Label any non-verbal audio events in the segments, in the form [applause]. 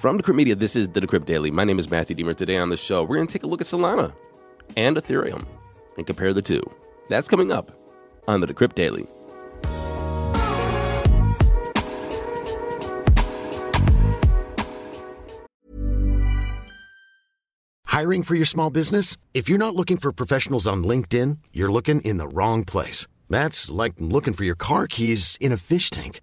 From Decrypt Media, this is the Decrypt Daily. My name is Matthew Deemer. Today on the show, we're going to take a look at Solana and Ethereum and compare the two. That's coming up on the Decrypt Daily. Hiring for your small business? If you're not looking for professionals on LinkedIn, you're looking in the wrong place. That's like looking for your car keys in a fish tank.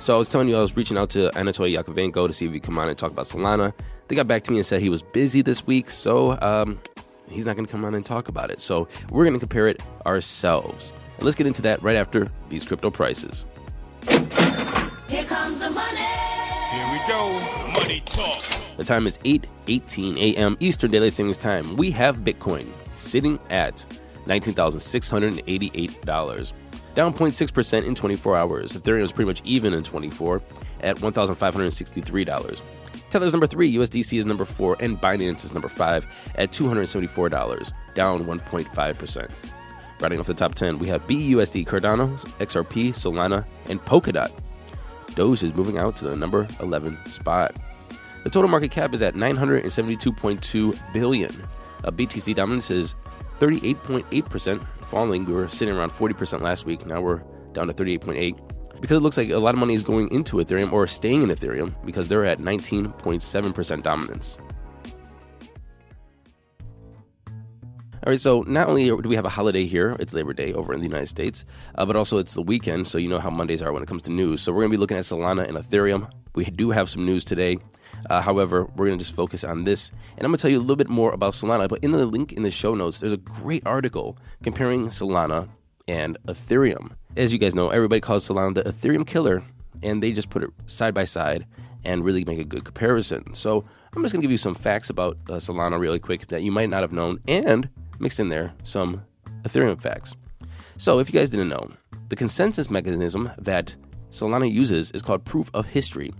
So I was telling you I was reaching out to Anatoly Yakovenko to see if he could come on and talk about Solana. They got back to me and said he was busy this week, so um, he's not going to come on and talk about it. So we're going to compare it ourselves. And let's get into that right after these crypto prices. Here comes the money. Here we go. Money talk. The time is 8:18 a.m. Eastern Daylight Savings Time. We have Bitcoin sitting at $19,688, down 0.6% in 24 hours. Ethereum is pretty much even in 24 at $1,563. Tether's number 3, USDC is number 4, and Binance is number 5 at $274, down 1.5%. Rounding off the top 10, we have BUSD, Cardano, XRP, Solana, and Polkadot. Doge is moving out to the number 11 spot. The total market cap is at 972.2 billion. A BTC dominance is 38.8%, falling. We were sitting around 40% last week. Now we're down to 38.8 because it looks like a lot of money is going into Ethereum or staying in Ethereum because they're at 19.7% dominance. All right, so not only do we have a holiday here, it's Labor Day over in the United States, uh, but also it's the weekend, so you know how Mondays are when it comes to news. So we're going to be looking at Solana and Ethereum. We do have some news today. Uh, however, we're going to just focus on this. And I'm going to tell you a little bit more about Solana. But in the link in the show notes, there's a great article comparing Solana and Ethereum. As you guys know, everybody calls Solana the Ethereum killer, and they just put it side by side and really make a good comparison. So I'm just going to give you some facts about uh, Solana really quick that you might not have known, and mix in there some Ethereum facts. So if you guys didn't know, the consensus mechanism that Solana uses is called proof of history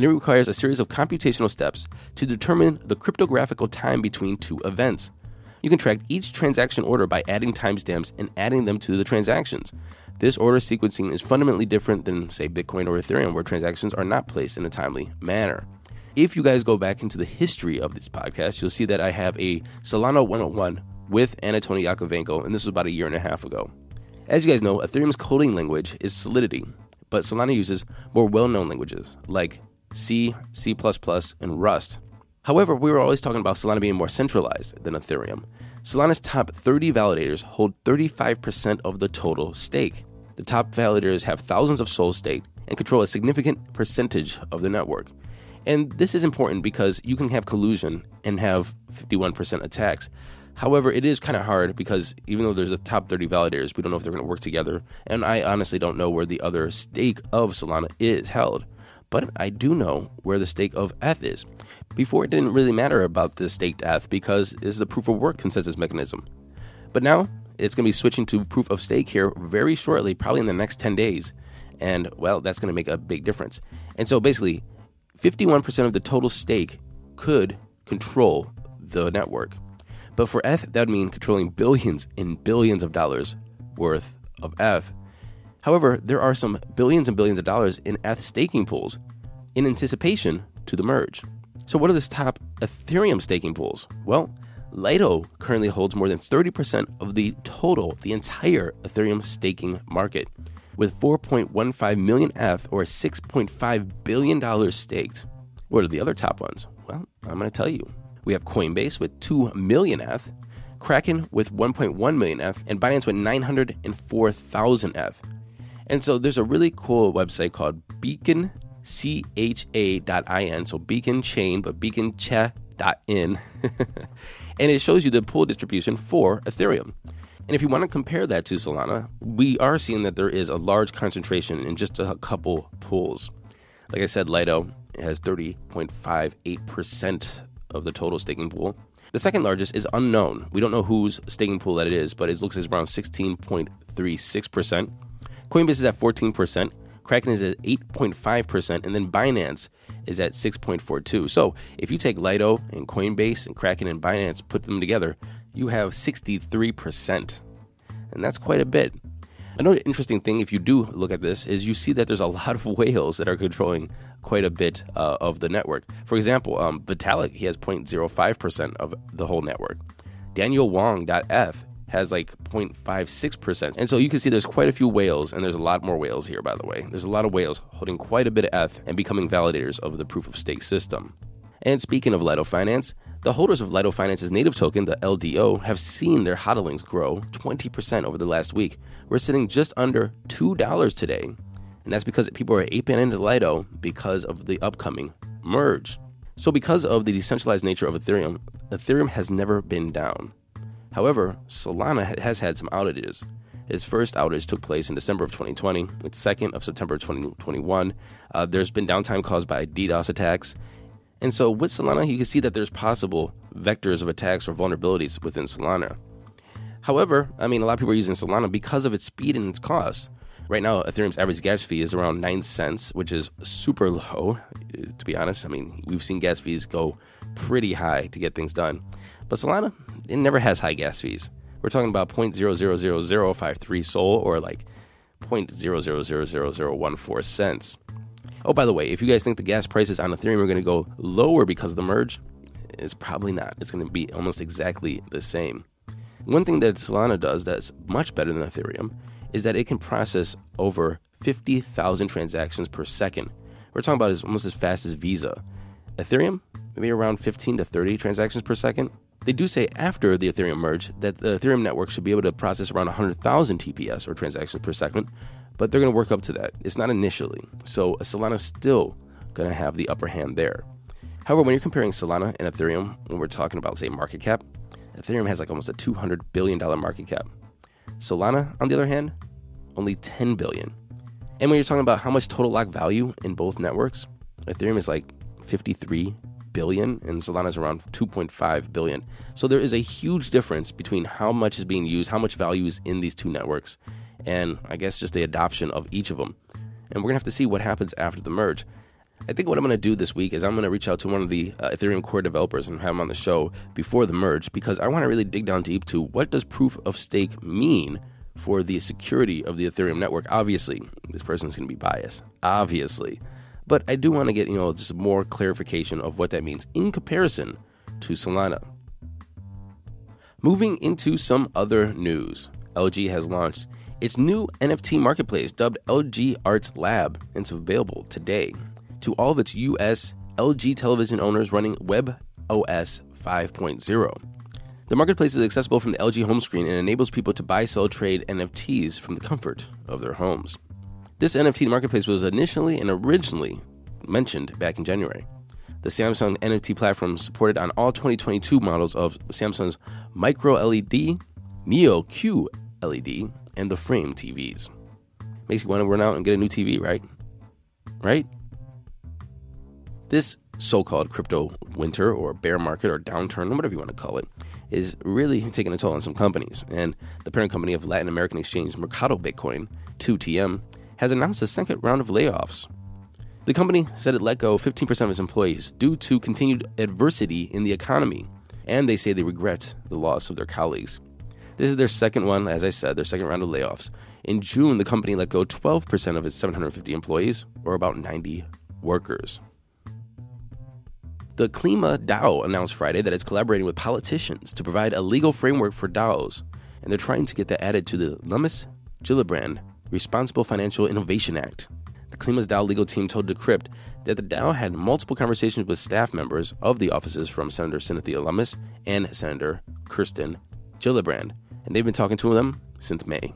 and it requires a series of computational steps to determine the cryptographical time between two events. You can track each transaction order by adding timestamps and adding them to the transactions. This order sequencing is fundamentally different than, say, Bitcoin or Ethereum, where transactions are not placed in a timely manner. If you guys go back into the history of this podcast, you'll see that I have a Solana 101 with Anatoly Yakovenko, and this was about a year and a half ago. As you guys know, Ethereum's coding language is Solidity, but Solana uses more well known languages like C, C, and Rust. However, we were always talking about Solana being more centralized than Ethereum. Solana's top 30 validators hold 35% of the total stake. The top validators have thousands of SOLs staked and control a significant percentage of the network. And this is important because you can have collusion and have 51% attacks. However, it is kind of hard because even though there's a top 30 validators, we don't know if they're going to work together. And I honestly don't know where the other stake of Solana is held but I do know where the stake of ETH is. Before, it didn't really matter about the staked ETH because this is a proof of work consensus mechanism. But now it's going to be switching to proof of stake here very shortly, probably in the next 10 days. And well, that's going to make a big difference. And so basically, 51% of the total stake could control the network. But for ETH, that would mean controlling billions and billions of dollars worth of ETH However, there are some billions and billions of dollars in ETH staking pools in anticipation to the merge. So, what are the top Ethereum staking pools? Well, Lido currently holds more than 30% of the total, the entire Ethereum staking market, with 4.15 million ETH or $6.5 billion staked. What are the other top ones? Well, I'm going to tell you. We have Coinbase with 2 million ETH, Kraken with 1.1 million ETH, and Binance with 904,000 ETH. And so there's a really cool website called Beacon beaconcha.in. So beacon chain, but beacon beaconcha.in. [laughs] and it shows you the pool distribution for Ethereum. And if you want to compare that to Solana, we are seeing that there is a large concentration in just a couple pools. Like I said, Lido has 30.58% of the total staking pool. The second largest is unknown. We don't know whose staking pool that it is, but it looks it's around 16.36%. Coinbase is at 14%. Kraken is at 8.5%, and then Binance is at 6.42. So if you take Lido and Coinbase and Kraken and Binance, put them together, you have 63%. And that's quite a bit. Another interesting thing, if you do look at this, is you see that there's a [laughs] lot of whales that are controlling quite a bit uh, of the network. For example, um, Vitalik, he has 0.05% of the whole network. Daniel Wong.f has like 0.56%. And so you can see there's quite a few whales, and there's a lot more whales here, by the way. There's a lot of whales holding quite a bit of ETH and becoming validators of the proof of stake system. And speaking of Lido Finance, the holders of Lido Finance's native token, the LDO, have seen their hodlings grow 20% over the last week. We're sitting just under $2 today. And that's because people are aping into Lido because of the upcoming merge. So, because of the decentralized nature of Ethereum, Ethereum has never been down. However, Solana has had some outages. Its first outage took place in December of 2020, its second of September 2021. Uh, there's been downtime caused by DDoS attacks. And so with Solana, you can see that there's possible vectors of attacks or vulnerabilities within Solana. However, I mean, a lot of people are using Solana because of its speed and its cost. Right now, Ethereum's average gas fee is around 9 cents, which is super low, to be honest. I mean, we've seen gas fees go pretty high to get things done. But Solana, it never has high gas fees. We're talking about 0.0000053 SOL or like 0.0000014 cents. Oh, by the way, if you guys think the gas prices on Ethereum are going to go lower because of the merge, it's probably not. It's going to be almost exactly the same. One thing that Solana does that's much better than Ethereum is that it can process over 50,000 transactions per second. We're talking about as almost as fast as Visa. Ethereum, maybe around 15 to 30 transactions per second. They do say after the Ethereum merge that the Ethereum network should be able to process around 100,000 TPS or transactions per second, but they're going to work up to that. It's not initially. So Solana's still going to have the upper hand there. However, when you're comparing Solana and Ethereum, when we're talking about, say, market cap, Ethereum has like almost a $200 billion market cap. Solana, on the other hand, only 10 billion. And when you're talking about how much total lock value in both networks, Ethereum is like 53 billion and Solana is around 2.5 billion. So there is a huge difference between how much is being used, how much value is in these two networks, and I guess just the adoption of each of them. And we're going to have to see what happens after the merge. I think what I'm going to do this week is I'm going to reach out to one of the uh, Ethereum core developers and have him on the show before the merge because I want to really dig down deep to what does proof of stake mean for the security of the Ethereum network. Obviously, this person's going to be biased. Obviously. But I do want to get, you know, just more clarification of what that means in comparison to Solana. Moving into some other news, LG has launched its new NFT marketplace dubbed LG Arts Lab, and it's available today to all of its US LG television owners running WebOS 5.0. The marketplace is accessible from the LG home screen and enables people to buy, sell, trade NFTs from the comfort of their homes. This NFT marketplace was initially and originally mentioned back in January. The Samsung NFT platform supported on all 2022 models of Samsung's Micro LED, Neo Q LED, and the Frame TVs. Makes you want to run out and get a new TV, right? Right? This so called crypto winter or bear market or downturn, whatever you want to call it, is really taking a toll on some companies. And the parent company of Latin American exchange Mercado Bitcoin, 2TM, has announced a second round of layoffs. The company said it let go 15% of its employees due to continued adversity in the economy, and they say they regret the loss of their colleagues. This is their second one, as I said, their second round of layoffs. In June, the company let go 12% of its 750 employees, or about 90 workers. The Klima DAO announced Friday that it's collaborating with politicians to provide a legal framework for DAOs, and they're trying to get that added to the Lummis Gillibrand Responsible Financial Innovation Act. The Klima's DAO legal team told Decrypt that the DAO had multiple conversations with staff members of the offices from Senator Cynthia Lummis and Senator Kirsten Gillibrand, and they've been talking to them since May.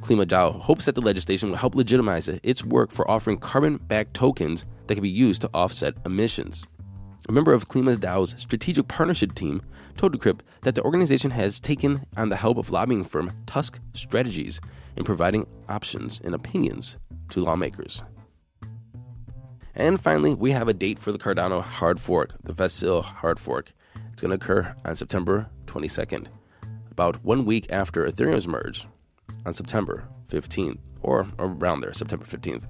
Klima DAO hopes that the legislation will help legitimize its work for offering carbon backed tokens that can be used to offset emissions. A member of Klima DAO's strategic partnership team told Decrypt that the organization has taken on the help of lobbying firm Tusk Strategies in providing options and opinions to lawmakers. And finally, we have a date for the Cardano hard fork, the Vasil hard fork. It's going to occur on September 22nd, about one week after Ethereum's merge on September 15th, or around there, September 15th.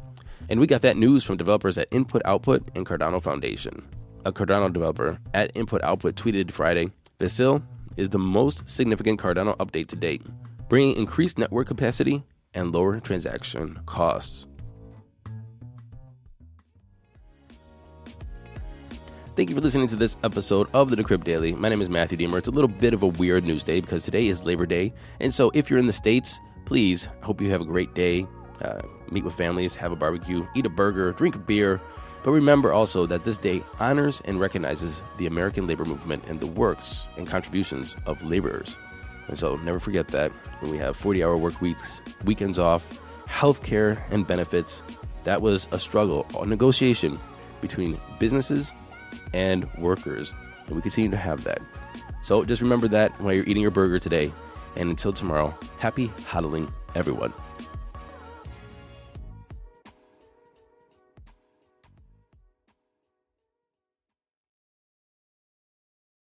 And we got that news from developers at Input Output and Cardano Foundation. A Cardano developer at Input Output tweeted Friday Vasil is the most significant Cardano update to date, bringing increased network capacity and lower transaction costs. Thank you for listening to this episode of the Decrypt Daily. My name is Matthew Deemer. It's a little bit of a weird news day because today is Labor Day. And so if you're in the States, please, I hope you have a great day. Uh, meet with families, have a barbecue, eat a burger, drink a beer. But remember also that this day honors and recognizes the American labor movement and the works and contributions of laborers. And so never forget that when we have 40 hour work weeks, weekends off, health care, and benefits, that was a struggle, a negotiation between businesses and workers. And we continue to have that. So just remember that while you're eating your burger today. And until tomorrow, happy hodling, everyone.